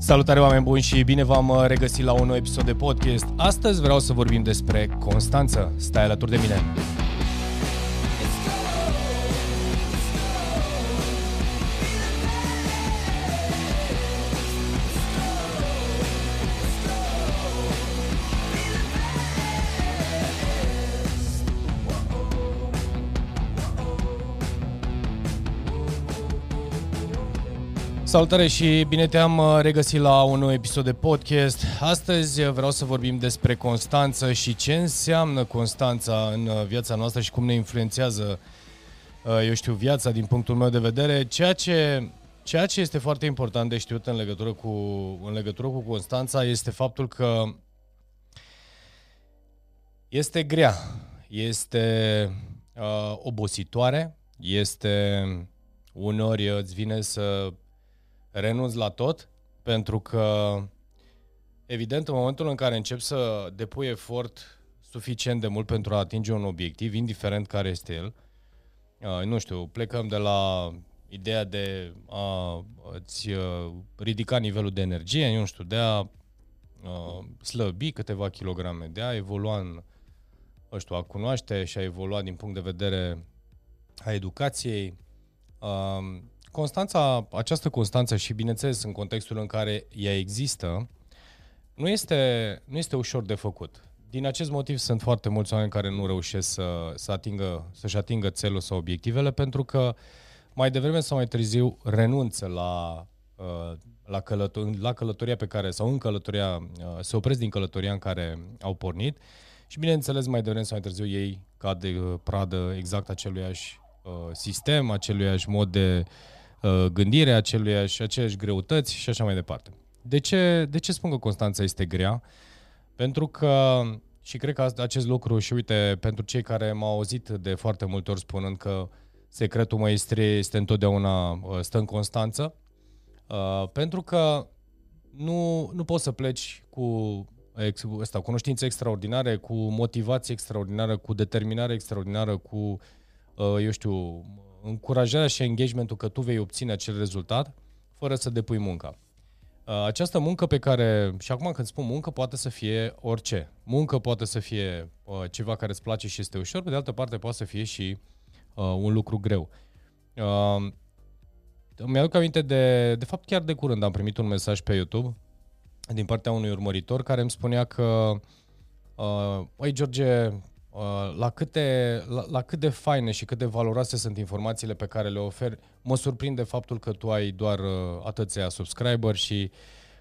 Salutare oameni buni și bine v-am uh, regăsit la un nou episod de podcast. Astăzi vreau să vorbim despre Constanță. Stai alături de mine. Salutare și bine te-am uh, regăsit la un nou episod de podcast. Astăzi uh, vreau să vorbim despre Constanță și ce înseamnă Constanța în uh, viața noastră și cum ne influențează, eu știu, viața din punctul meu de vedere. Ceea ce, ceea ce este foarte important de știut în legătură cu, în legătură cu Constanța este faptul că este grea, este uh, obositoare, este uneori îți vine să renunți la tot, pentru că, evident, în momentul în care începi să depui efort suficient de mult pentru a atinge un obiectiv, indiferent care este el, uh, nu știu, plecăm de la ideea de a îți uh, ridica nivelul de energie, nu știu, de a uh, slăbi câteva kilograme, de a evolua în, nu știu, a cunoaște și a evolua din punct de vedere a educației, Constanța, această Constanță și bineînțeles în contextul în care ea există, nu este, nu este ușor de făcut. Din acest motiv sunt foarte mulți oameni care nu reușesc să, să atingă, să-și atingă țelul sau obiectivele pentru că mai devreme sau mai târziu renunță la, uh, la, călător- la călătoria pe care, sau în călătoria, uh, se opresc din călătoria în care au pornit și bineînțeles mai devreme sau mai târziu ei cad de uh, pradă exact aceluiași sistem, aceluiași mod de Uh, gândire, aceluiași, aceleași greutăți și așa mai departe. De ce, de ce spun că Constanța este grea? Pentru că, și cred că acest lucru, și uite, pentru cei care m-au auzit de foarte multe ori spunând că secretul maestriei este întotdeauna, uh, stă în Constanță, uh, pentru că nu, nu poți să pleci cu ex, asta, cunoștințe extraordinare, cu motivație extraordinară, cu determinare extraordinară, cu, eu știu, încurajarea și engagementul că tu vei obține acel rezultat fără să depui munca. Uh, această muncă pe care, și acum când spun muncă, poate să fie orice. Muncă poate să fie uh, ceva care îți place și este ușor, pe de altă parte poate să fie și uh, un lucru greu. Uh, mi-aduc aminte de, de fapt chiar de curând am primit un mesaj pe YouTube din partea unui urmăritor care îmi spunea că uh, George, Uh, la, câte, la, la cât de faine și cât de valoroase sunt informațiile pe care le oferi, mă surprinde faptul că tu ai doar uh, atâția subscriber și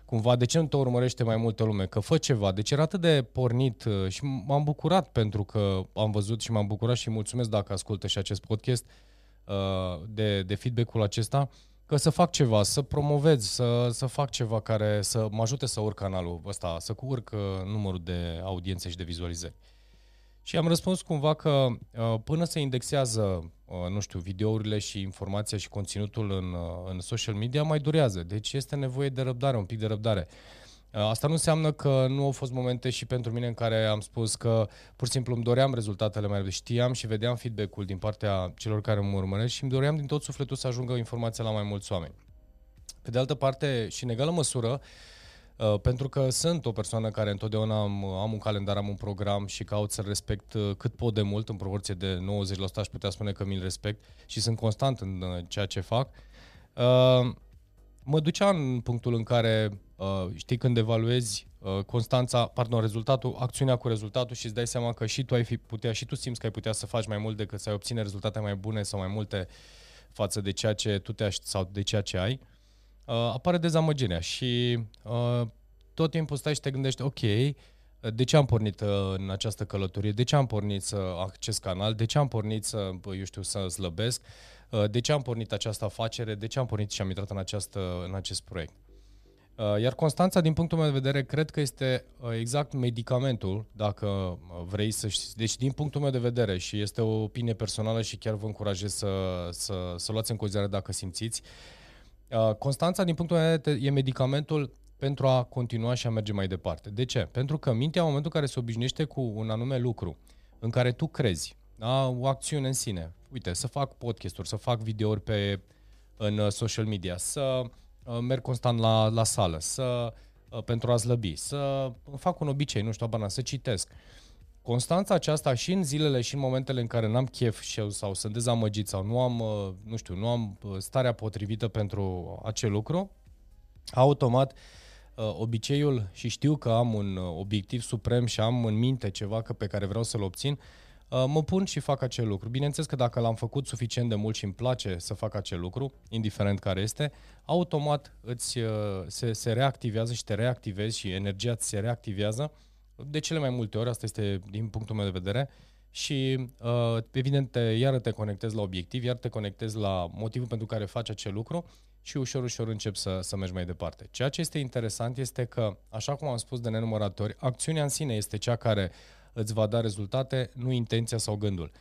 cumva de ce nu te urmărește mai multă lume? Că fă ceva. Deci era atât de pornit uh, și m-am bucurat pentru că am văzut și m-am bucurat și mulțumesc dacă ascultă și acest podcast de, de feedback-ul acesta, că să fac ceva, să promovez, să, să fac ceva care să mă ajute să urc canalul ăsta, să urc numărul de audiențe și de vizualizări. Și am răspuns cumva că uh, până se indexează, uh, nu știu, videourile și informația și conținutul în, uh, în social media, mai durează. Deci este nevoie de răbdare, un pic de răbdare. Asta nu înseamnă că nu au fost momente și pentru mine în care am spus că pur și simplu îmi doream rezultatele mai repede. Știam și vedeam feedback-ul din partea celor care mă urmăresc și îmi doream din tot sufletul să ajungă informația la mai mulți oameni. Pe de altă parte, și în egală măsură, uh, Uh, pentru că sunt o persoană care întotdeauna am, am un calendar, am un program și caut să respect uh, cât pot de mult, în proporție de 90% aș putea spune că mi-l respect și sunt constant în uh, ceea ce fac. Mă ducea în punctul în care, știi, când evaluezi constanța, pardon, rezultatul, acțiunea cu rezultatul și îți dai seama că și tu ai fi putea, și tu simți că ai putea să faci mai mult decât să ai obține rezultate mai bune sau mai multe față de ceea ce tu te aș, sau de ceea ce ai. Uh, uh, apare dezamăgirea și uh, tot timpul stai și te gândești, ok, de ce am pornit uh, în această călătorie, de ce am pornit să acces canal, de ce am pornit să, eu știu, să slăbesc, uh, de ce am pornit această afacere, de ce am pornit și am intrat în, această, în acest proiect. Uh, iar Constanța, din punctul meu de vedere, cred că este uh, exact medicamentul, dacă vrei să știi. Deci, din punctul meu de vedere, și este o opinie personală și chiar vă încurajez să, să, să luați în considerare dacă simțiți, Uh, Constanța, din punctul meu de vedere, e medicamentul pentru a continua și a merge mai departe. De ce? Pentru că mintea, în momentul în care se obișnuiește cu un anume lucru, în care tu crezi, da? o acțiune în sine, uite, să fac podcast-uri, să fac videouri pe, în uh, social media, să uh, merg constant la, la sală, să uh, pentru a slăbi, să fac un obicei, nu știu, abana, să citesc. Constanța aceasta și în zilele și în momentele în care n-am chef și, sau sunt dezamăgit sau nu am, uh, nu știu, nu am uh, starea potrivită pentru acel lucru, automat uh, obiceiul și știu că am un obiectiv suprem și am în minte ceva că pe care vreau să-l obțin, mă pun și fac acel lucru. Bineînțeles că dacă l-am făcut suficient de mult și îmi place să fac acel lucru, indiferent care este, automat îți, se, se reactivează și te reactivezi și energia ți se reactivează de cele mai multe ori, asta este din punctul meu de vedere, și uh, evident te, iar te conectezi la obiectiv, iar te conectezi la motivul pentru care faci acel lucru și ușor, ușor începi să, să mergi mai departe. Ceea ce este interesant este că, așa cum am spus de nenumăratori, acțiunea în sine este cea care îți va da rezultate, nu intenția sau gândul.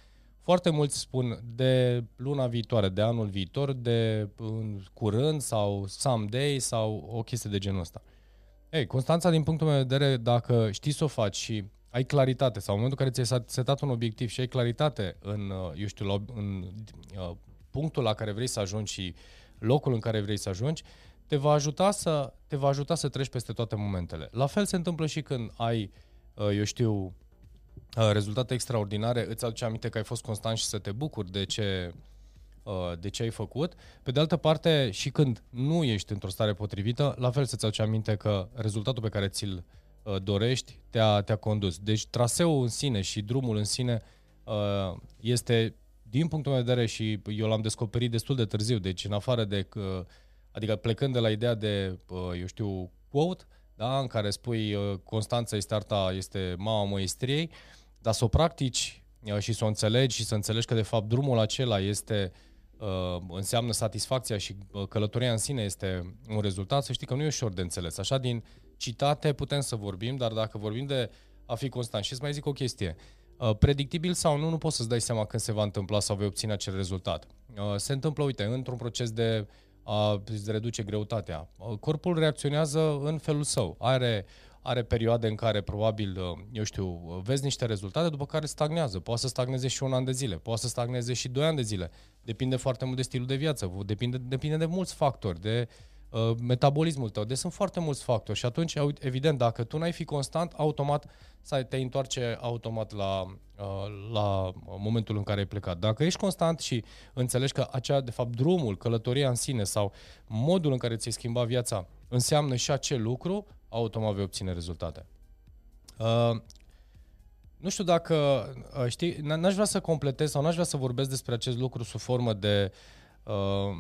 Foarte mulți spun de luna viitoare, de anul viitor, de în curând sau someday sau o chestie de genul ăsta. Ei, Constanța, din punctul meu de vedere, dacă știi să o faci și ai claritate sau în momentul în care ți-ai setat un obiectiv și ai claritate în, uh, eu știu, la, în uh, punctul la care vrei să ajungi și locul în care vrei să ajungi, te va ajuta să, te va ajuta să treci peste toate momentele. La fel se întâmplă și când ai, uh, eu știu, rezultate extraordinare, îți aduce aminte că ai fost constant și să te bucuri de ce, Uh, de ce ai făcut. Pe de altă parte, și când nu ești într-o stare potrivită, la fel să-ți aduci aminte că rezultatul pe care ți-l uh, dorești te-a, te-a condus. Deci traseul în sine și drumul în sine uh, este, din punctul meu de vedere, și eu l-am descoperit destul de târziu, deci în afară de, adică plecând de la ideea de, eu știu, quote, da, în care spui Constanța este arta, este mama maestriei, dar să o practici și să o înțelegi și să înțelegi că de fapt drumul acela este uh, uh, înseamnă satisfacția și uh, călătoria în sine este un rezultat, să știi că nu e ușor de înțeles. Așa, din citate putem să vorbim, dar dacă vorbim de a fi constant, și să mai zic o chestie, uh, predictibil sau nu, nu poți să-ți dai seama când se va întâmpla sau vei obține acel rezultat. Uh, se întâmplă, uite, într-un proces de a reduce greutatea. Uh, corpul reacționează în felul său. Are are perioade în care probabil, uh, eu știu, vezi niște rezultate, după care stagnează. Poate să stagneze și un an de zile, poate să stagneze și doi ani de zile. Depinde foarte mult de stilul de viață, depinde, depinde de mulți factori, de uh, metabolismul tău. Deci sunt foarte mulți factori și atunci, evident, dacă tu n-ai fi constant, automat să te întoarce automat la, uh, la momentul în care ai plecat. Dacă ești constant și înțelegi că acea, de fapt, drumul, călătoria în sine sau modul în care ți-ai schimbat viața înseamnă și acel lucru, automat vei obține rezultate. Uh, nu știu dacă, uh, știi, n-aș vrea să completez sau n-aș vrea să vorbesc despre acest lucru sub formă de uh,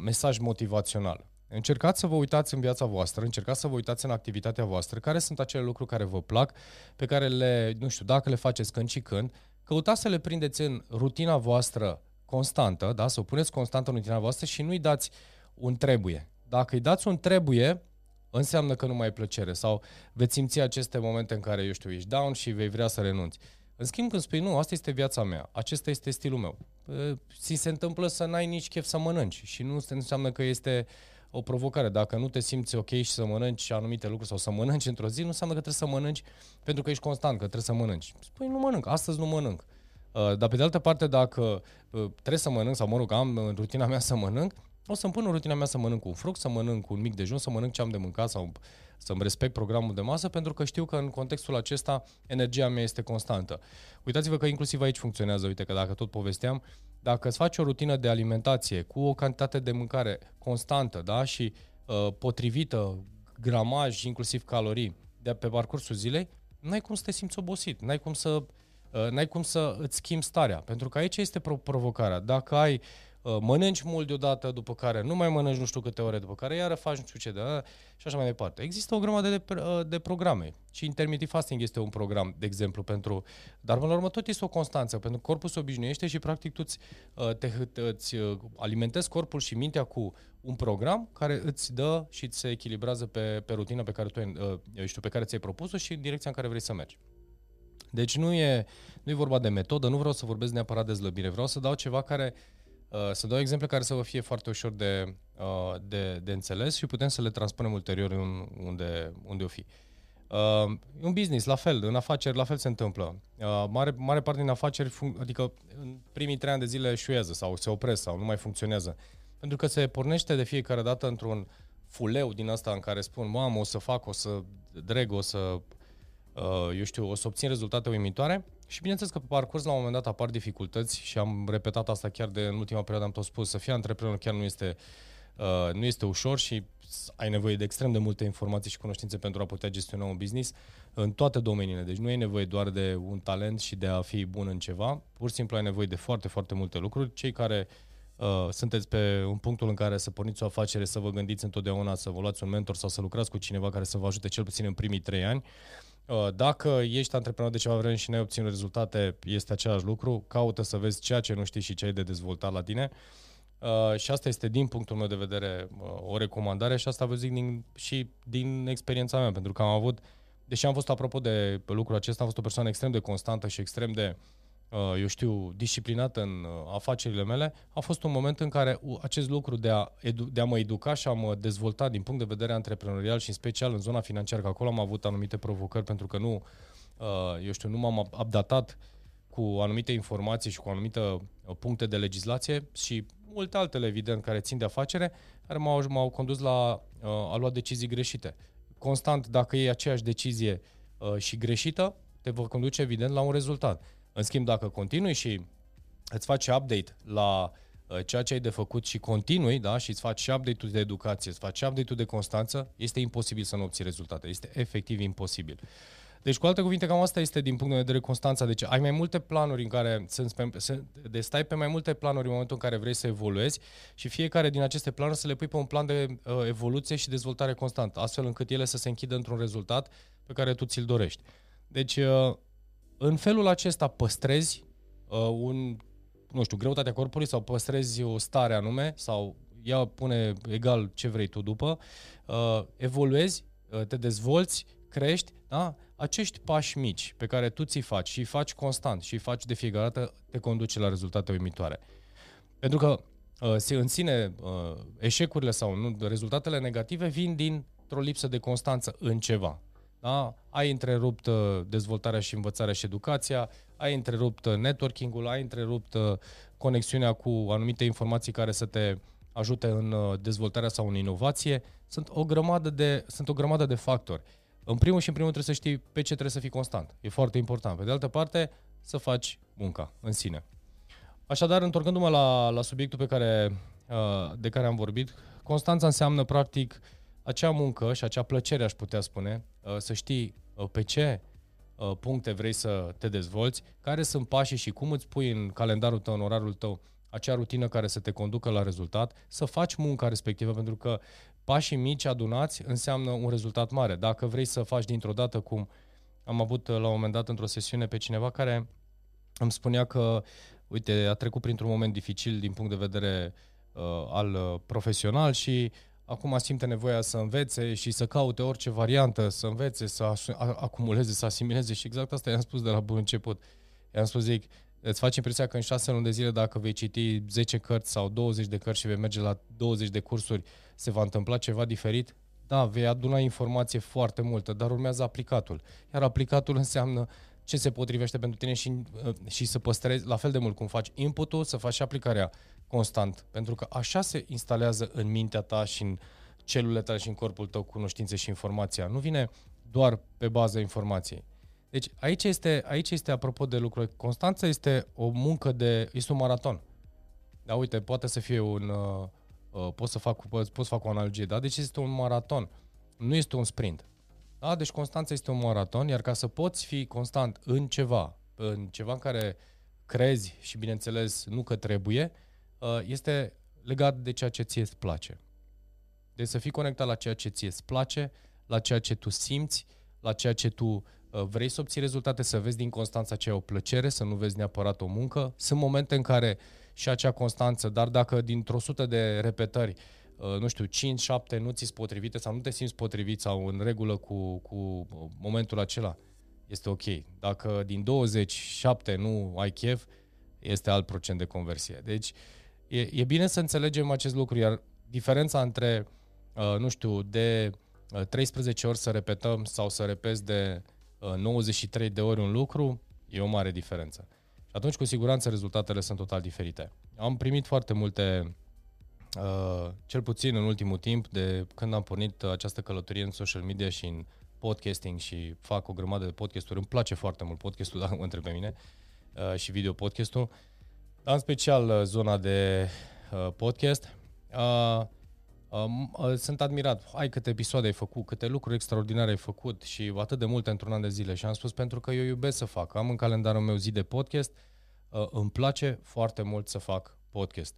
mesaj motivațional. Încercați să vă uitați în viața voastră, încercați să vă uitați în activitatea voastră, care sunt acele lucruri care vă plac, pe care le, nu știu, dacă le faceți când și când, căutați să le prindeți în rutina voastră constantă, da? să o puneți constant în rutina voastră și nu-i dați un trebuie. Dacă îi dați un trebuie, înseamnă că nu mai e plăcere sau veți simți aceste momente în care, eu știu, ești down și vei vrea să renunți. În schimb, când spui, nu, asta este viața mea, acesta este stilul meu, ți se întâmplă să n-ai nici chef să mănânci și nu înseamnă că este o provocare. Dacă nu te simți ok și să mănânci anumite lucruri sau să mănânci într-o zi, nu înseamnă că trebuie să mănânci pentru că ești constant, că trebuie să mănânci. Spui, nu mănânc, astăzi nu mănânc. Uh, dar pe de altă parte, dacă uh, trebuie să mănânc sau mă rog, am în rutina mea să mănânc, o să-mi pun în rutina mea să mănânc un fruct, să mănânc un mic dejun, să mănânc ce am de mâncat sau să-mi respect programul de masă, pentru că știu că în contextul acesta energia mea este constantă. Uitați-vă că inclusiv aici funcționează, uite că dacă tot povesteam, dacă îți faci o rutină de alimentație cu o cantitate de mâncare constantă da, și uh, potrivită, gramaj, inclusiv calorii, de pe parcursul zilei, n-ai cum să te simți obosit, n-ai cum să, uh, n-ai cum să îți schimbi starea, pentru că aici este provocarea. Dacă ai Uh, mănânci mult deodată, după care nu mai mănânci nu știu câte ore, după care iară faci nu știu ce, da, și așa mai departe. Există o grămadă de, uh, de programe și intermittent fasting este un program, de exemplu, pentru, dar până la urmă tot este o constanță, pentru că corpul se obișnuiește și practic tu îți, uh, te, îți alimentezi corpul și mintea cu un program care îți dă și îți se echilibrează pe, pe rutina pe care tu eu știu, pe care ți-ai propus-o și în direcția în care vrei să mergi. Deci nu e, nu e vorba de metodă, nu vreau să vorbesc neapărat de slăbire, vreau să dau ceva care uh, Uh, să dau exemple care să vă fie foarte ușor de, uh, de, de înțeles și putem să le transpunem ulterior în unde, unde o fi. Uh, un business, la fel, în afaceri, la fel se întâmplă. Uh, mare, mare parte din afaceri, fun- adică în primii trei ani de zile șuiază sau se opresc sau nu mai funcționează. Pentru că se pornește de fiecare dată într-un fuleu din asta în care spun, mamă, o să fac, o să dreg, o să, uh, eu știu, o să obțin rezultate uimitoare. Și bineînțeles că pe parcurs la un moment dat apar dificultăți și am repetat asta chiar de în ultima perioadă, am tot spus, să fii antreprenor chiar nu este, uh, nu este ușor și ai nevoie de extrem de multe informații și cunoștințe pentru a putea gestiona un business în toate domeniile. Deci nu ai nevoie doar de un talent și de a fi bun în ceva, pur și simplu ai nevoie de foarte, foarte multe lucruri. Cei care uh, sunteți pe un punctul în care să porniți o afacere, să vă gândiți întotdeauna să vă luați un mentor sau să lucrați cu cineva care să vă ajute cel puțin în primii trei ani. Uh, dacă ești antreprenor de ceva vreme și nu ai obținut rezultate, este același lucru. Caută să vezi ceea ce nu știi și ce ai de dezvoltat la tine. Uh, și asta este, din punctul meu de vedere, uh, o recomandare și asta vă zic din, și din experiența mea, pentru că am avut, deși am fost, apropo de lucrul acesta, am fost o persoană extrem de constantă și extrem de, uh, eu știu, disciplinată în uh, afacerile mele, a fost un moment în care acest lucru de a, edu- de a mă educa și a mă dezvolta din punct de vedere antreprenorial și în special în zona financiară, că acolo am avut anumite provocări pentru că nu, uh, eu știu, nu m-am updatat cu anumite informații și cu anumite uh, puncte de legislație și multe altele, evident, care țin de afacere, care m-au, m-au condus la uh, a lua decizii greșite. Constant, dacă iei aceeași decizie uh, și greșită, te va conduce, evident, la un rezultat. În schimb, dacă continui și îți faci update la uh, ceea ce ai de făcut și continui, da, și îți faci și update-ul de educație, îți faci și update-ul de constanță, este imposibil să nu obții rezultate. Este efectiv imposibil. Uh, deci, cu alte cuvinte, cam asta este din punct de vedere Constanța. Deci, ai mai multe planuri în care sunt, de stai pe mai multe planuri în momentul în care vrei să evoluezi și fiecare din aceste planuri să le pui pe un plan de uh, evoluție și dezvoltare constantă, astfel încât ele să se închidă într-un rezultat pe care tu ți-l dorești. Deci, uh, în felul acesta păstrezi uh, un, nu știu, greutatea corpului sau păstrezi o stare anume sau ia pune egal ce vrei tu după, uh, evoluezi, uh, te dezvolți, crești, da? acești pași mici pe care tu ți-i faci și îi faci constant și îi faci de fiecare dată, te conduce la rezultate uimitoare. Pentru că uh, în sine uh, eșecurile sau nu, rezultatele negative vin dintr-o lipsă de constanță în ceva. Da? Ai întrerupt uh, dezvoltarea și învățarea și educația, ai întrerupt networking-ul, ai întrerupt conexiunea cu anumite informații care să te ajute în dezvoltarea sau în inovație. Sunt o grămadă de, sunt o grămadă de factori. În primul și în primul trebuie să știi pe ce trebuie să fii constant. E foarte important. Pe de altă parte, să faci munca în sine. Așadar, întorcându-mă la, la subiectul pe care, uh, de care am vorbit, constanța înseamnă practic acea muncă și acea plăcere, aș putea spune, uh, să știi uh, pe ce puncte vrei să te dezvolți, care sunt pașii și cum îți pui în calendarul tău, în orarul tău, acea rutină care să te conducă la rezultat, să faci munca respectivă, pentru că pașii mici adunați înseamnă un rezultat mare. Dacă vrei să faci dintr-o dată, cum am avut la un moment dat într-o sesiune pe cineva care îmi spunea că, uite, a trecut printr-un moment dificil din punct de vedere uh, al uh, profesional și acum simte nevoia să învețe și să caute orice variantă, să învețe, să acumuleze, să asimileze și exact asta i-am spus de la bun început. I-am spus, zic, îți faci impresia că în șase luni de zile, dacă vei citi 10 cărți sau 20 de cărți și vei merge la 20 de cursuri, se va întâmpla ceva diferit? Da, vei aduna informație foarte multă, dar urmează aplicatul. Iar aplicatul înseamnă ce se potrivește pentru tine și, uh, și să păstrezi, la fel de mult cum faci inputul, să faci și aplicarea constant. Pentru că așa se instalează în mintea ta și în celulele tale și în corpul tău cunoștințe și informația. Nu vine doar pe baza informației. Deci aici este, aici este apropo de lucruri. Constanța este o muncă de, este un maraton. Da, uite, poate să fie un, uh, uh, pot să fac, pot, pot să fac o analogie, da? Deci este un maraton, nu este un sprint. Da? Deci constanța este un maraton, iar ca să poți fi constant în ceva, în ceva în care crezi și, bineînțeles, nu că trebuie, uh, este legat de ceea ce ție îți place. Deci să fii conectat la ceea ce ție îți place, la ceea ce tu simți, la ceea ce tu Uh, vrei să obții rezultate, să vezi din constanța ce e o plăcere, să nu vezi neapărat o muncă. Sunt momente în care și acea constanță, dar dacă dintr-o sută de repetări, uh, nu știu, 5-7 nu ți-s potrivite sau nu te simți potrivit sau în regulă cu, cu momentul acela, este ok. Dacă din 27 nu ai chef, este alt procent de conversie. Deci e, e bine să înțelegem acest lucru, iar diferența între, uh, nu știu, de 13 ori să repetăm sau să repezi de 93 de ori un lucru, e o mare diferență. Și atunci, cu siguranță, rezultatele sunt total diferite. Am primit foarte multe uh, cel puțin în ultimul timp, de când am pornit această călătorie în social media și în podcasting și fac o grămadă de podcasturi, îmi place foarte mult podcastul, dacă mă întreb pe mine, uh, și video podcastul, dar în special uh, zona de uh, podcast. Uh, uh, sunt admirat, ai câte episoade ai făcut, câte lucruri extraordinare ai făcut și atât de multe într-un an de zile și am spus pentru că eu iubesc să fac, am în calendarul meu zi de podcast, uh, îmi place foarte mult să fac podcast.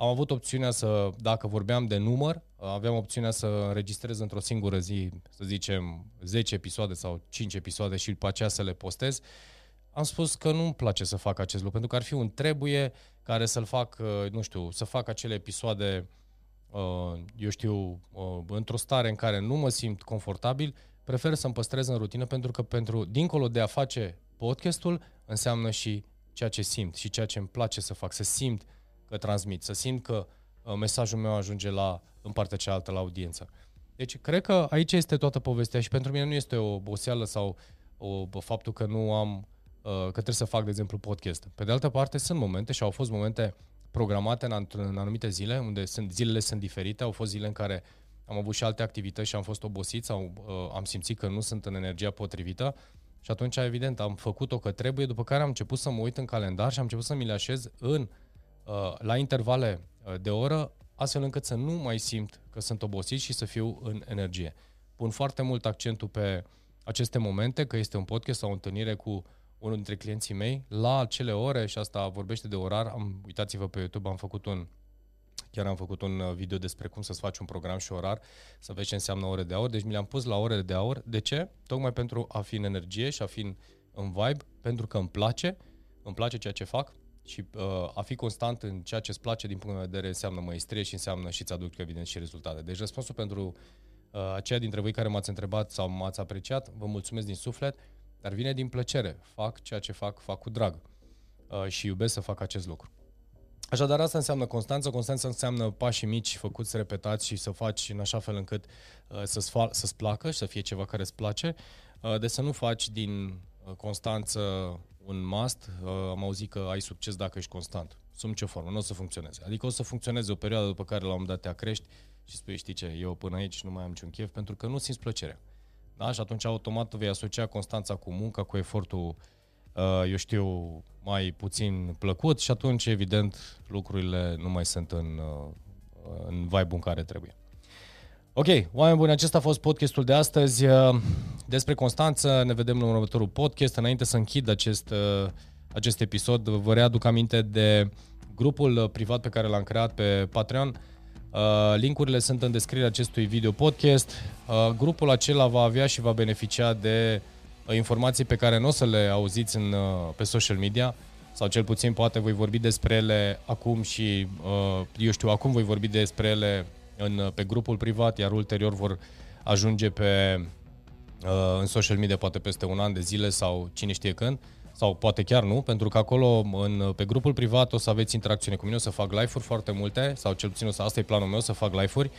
Am avut opțiunea să, dacă vorbeam de număr, aveam opțiunea să înregistrez într-o singură zi, să zicem, 10 episoade sau 5 episoade și după aceea să le postez. Am spus că nu-mi place să fac acest lucru, pentru că ar fi un trebuie care să-l fac, uh, nu știu, să fac acele episoade, uh, eu știu, uh, într-o stare în care nu mă simt confortabil, prefer să-mi păstrez în rutină pentru că pentru, dincolo de a face podcastul, înseamnă și ceea ce simt și ceea ce îmi place să fac, să simt că transmit, să simt că uh, mesajul meu ajunge la, în partea cealaltă, la audiență. Deci, cred că aici este toată povestea și pentru mine nu este o oboseală sau o, faptul că nu am, uh, că trebuie să fac, de exemplu, podcast. Pe de altă parte, sunt momente și au fost momente programate în, în anumite zile, unde sunt, zilele sunt diferite, au fost zile în care am avut și alte activități și am fost obosit sau uh, am simțit că nu sunt în energia potrivită și atunci, evident, am făcut-o că trebuie, după care am început să mă uit în calendar și am început să mi le așez în Uh, la intervale uh, de oră, astfel încât să nu mai simt că sunt obosit și să fiu în energie. Pun foarte mult accentul pe aceste momente, că este un podcast sau o întâlnire cu unul dintre clienții mei, la acele ore, și asta vorbește de orar, am, uitați-vă pe YouTube, am făcut un, chiar am făcut un uh, video despre cum să-ți faci un program și orar, să vezi ce înseamnă ore de aur, deci mi le-am pus la ore de aur. De ce? Tocmai pentru a fi în energie și a fi în, în vibe, pentru că îmi place, îmi place ceea ce fac, și uh, a fi constant în ceea ce îți place din punct de vedere înseamnă măestrie și înseamnă și îți aduc evident și rezultate. Deci răspunsul pentru uh, aceia dintre voi care m-ați întrebat sau m-ați apreciat, vă mulțumesc din suflet, dar vine din plăcere. Fac ceea ce fac, fac cu drag uh, și iubesc să fac acest lucru. Așadar, asta înseamnă constanță. Constanță înseamnă pașii mici făcuți repetați și să faci în așa fel încât uh, să-ți, fa- să-ți placă și să fie ceva care îți place. Uh, de să nu faci din uh, constanță un must, uh, am auzit că ai succes dacă ești constant. Sub ce formă, nu o să funcționeze. Adică o să funcționeze o perioadă după care la un moment dat te acrești și spui, știi ce, eu până aici nu mai am niciun chef pentru că nu simți plăcerea. Da? Și atunci automat vei asocia constanța cu munca, cu efortul, uh, eu știu, mai puțin plăcut și atunci, evident, lucrurile nu mai sunt în, uh, în vibe în care trebuie. Ok, oameni buni, acesta a fost podcastul de astăzi uh, despre Constanță. Ne vedem în următorul podcast. Înainte să închid acest, uh, acest episod, vă readuc aminte de grupul uh, privat pe care l-am creat pe Patreon. Linkurile sunt în descrierea acestui video podcast. Grupul acela va avea și va beneficia de informații pe care nu o să le auziți în, pe social media sau cel puțin poate voi vorbi despre ele acum și eu știu, acum voi vorbi despre ele în, pe grupul privat, iar ulterior vor ajunge pe, uh, în social media poate peste un an de zile sau cine știe când, sau poate chiar nu, pentru că acolo în, pe grupul privat o să aveți interacțiune cu mine, o să fac live-uri foarte multe, sau cel puțin o să, asta e planul meu, să fac live-uri,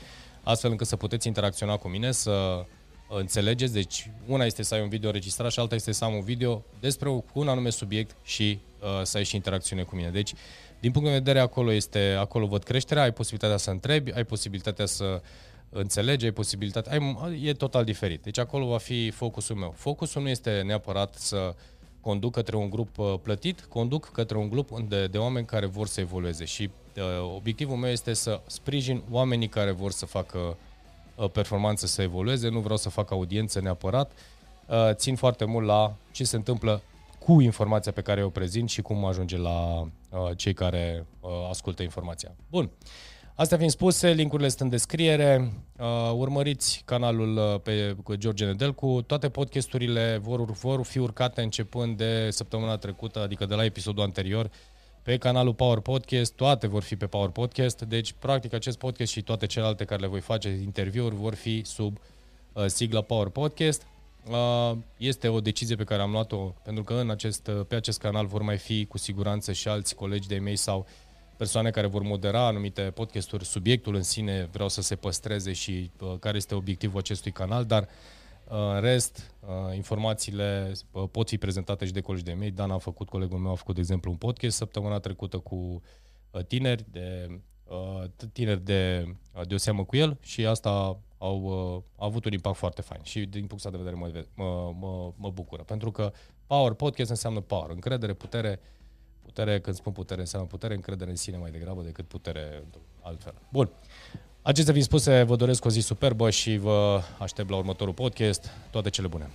astfel încât să puteți interacționa cu mine, să înțelegeți, deci una este să ai un video înregistrat și alta este să am un video despre un anume subiect și uh, să ai și interacțiune cu mine. Deci din punct de vedere acolo este, acolo văd creșterea, ai posibilitatea să întrebi, ai posibilitatea să înțelegi, ai posibilitatea, ai, e total diferit. Deci acolo va fi focusul meu. Focusul nu este neapărat să conduc către un grup uh, plătit, conduc către un grup de, de oameni care vor să evolueze și uh, obiectivul meu este să sprijin oamenii care vor să facă uh, performanță să evolueze, nu vreau să fac audiență neapărat, uh, țin foarte mult la ce se întâmplă cu informația pe care o prezint și cum ajunge la uh, cei care uh, ascultă informația. Bun. Astea fiind spuse, linkurile sunt în descriere. Uh, urmăriți canalul uh, pe George Nedelcu. Toate podcasturile vor, vor fi urcate începând de săptămâna trecută, adică de la episodul anterior, pe canalul Power Podcast. Toate vor fi pe Power Podcast. Deci, practic, acest podcast și toate celelalte care le voi face, interviuri, vor fi sub uh, sigla Power Podcast. Uh, este o decizie pe care am luat-o pentru că în acest, uh, pe acest canal vor mai fi cu siguranță și alți colegi de mei sau persoane care vor modera anumite podcasturi. Subiectul în sine vreau să se păstreze și uh, care este obiectivul acestui canal, dar în rest, informațiile pot fi prezentate și de colegi de mei. Dan a făcut, colegul meu a făcut, de exemplu, un podcast săptămâna trecută cu tineri de uh, tineri de, de o seamă cu el și asta au, uh, au avut un impact foarte fain și din punctul de vedere mă, mă, mă, mă bucură. Pentru că Power Podcast înseamnă power, încredere, putere, putere, când spun putere, înseamnă putere, încredere în sine mai degrabă decât putere altfel. Bun. Acestea fiind spuse, vă doresc o zi superbă și vă aștept la următorul podcast. Toate cele bune!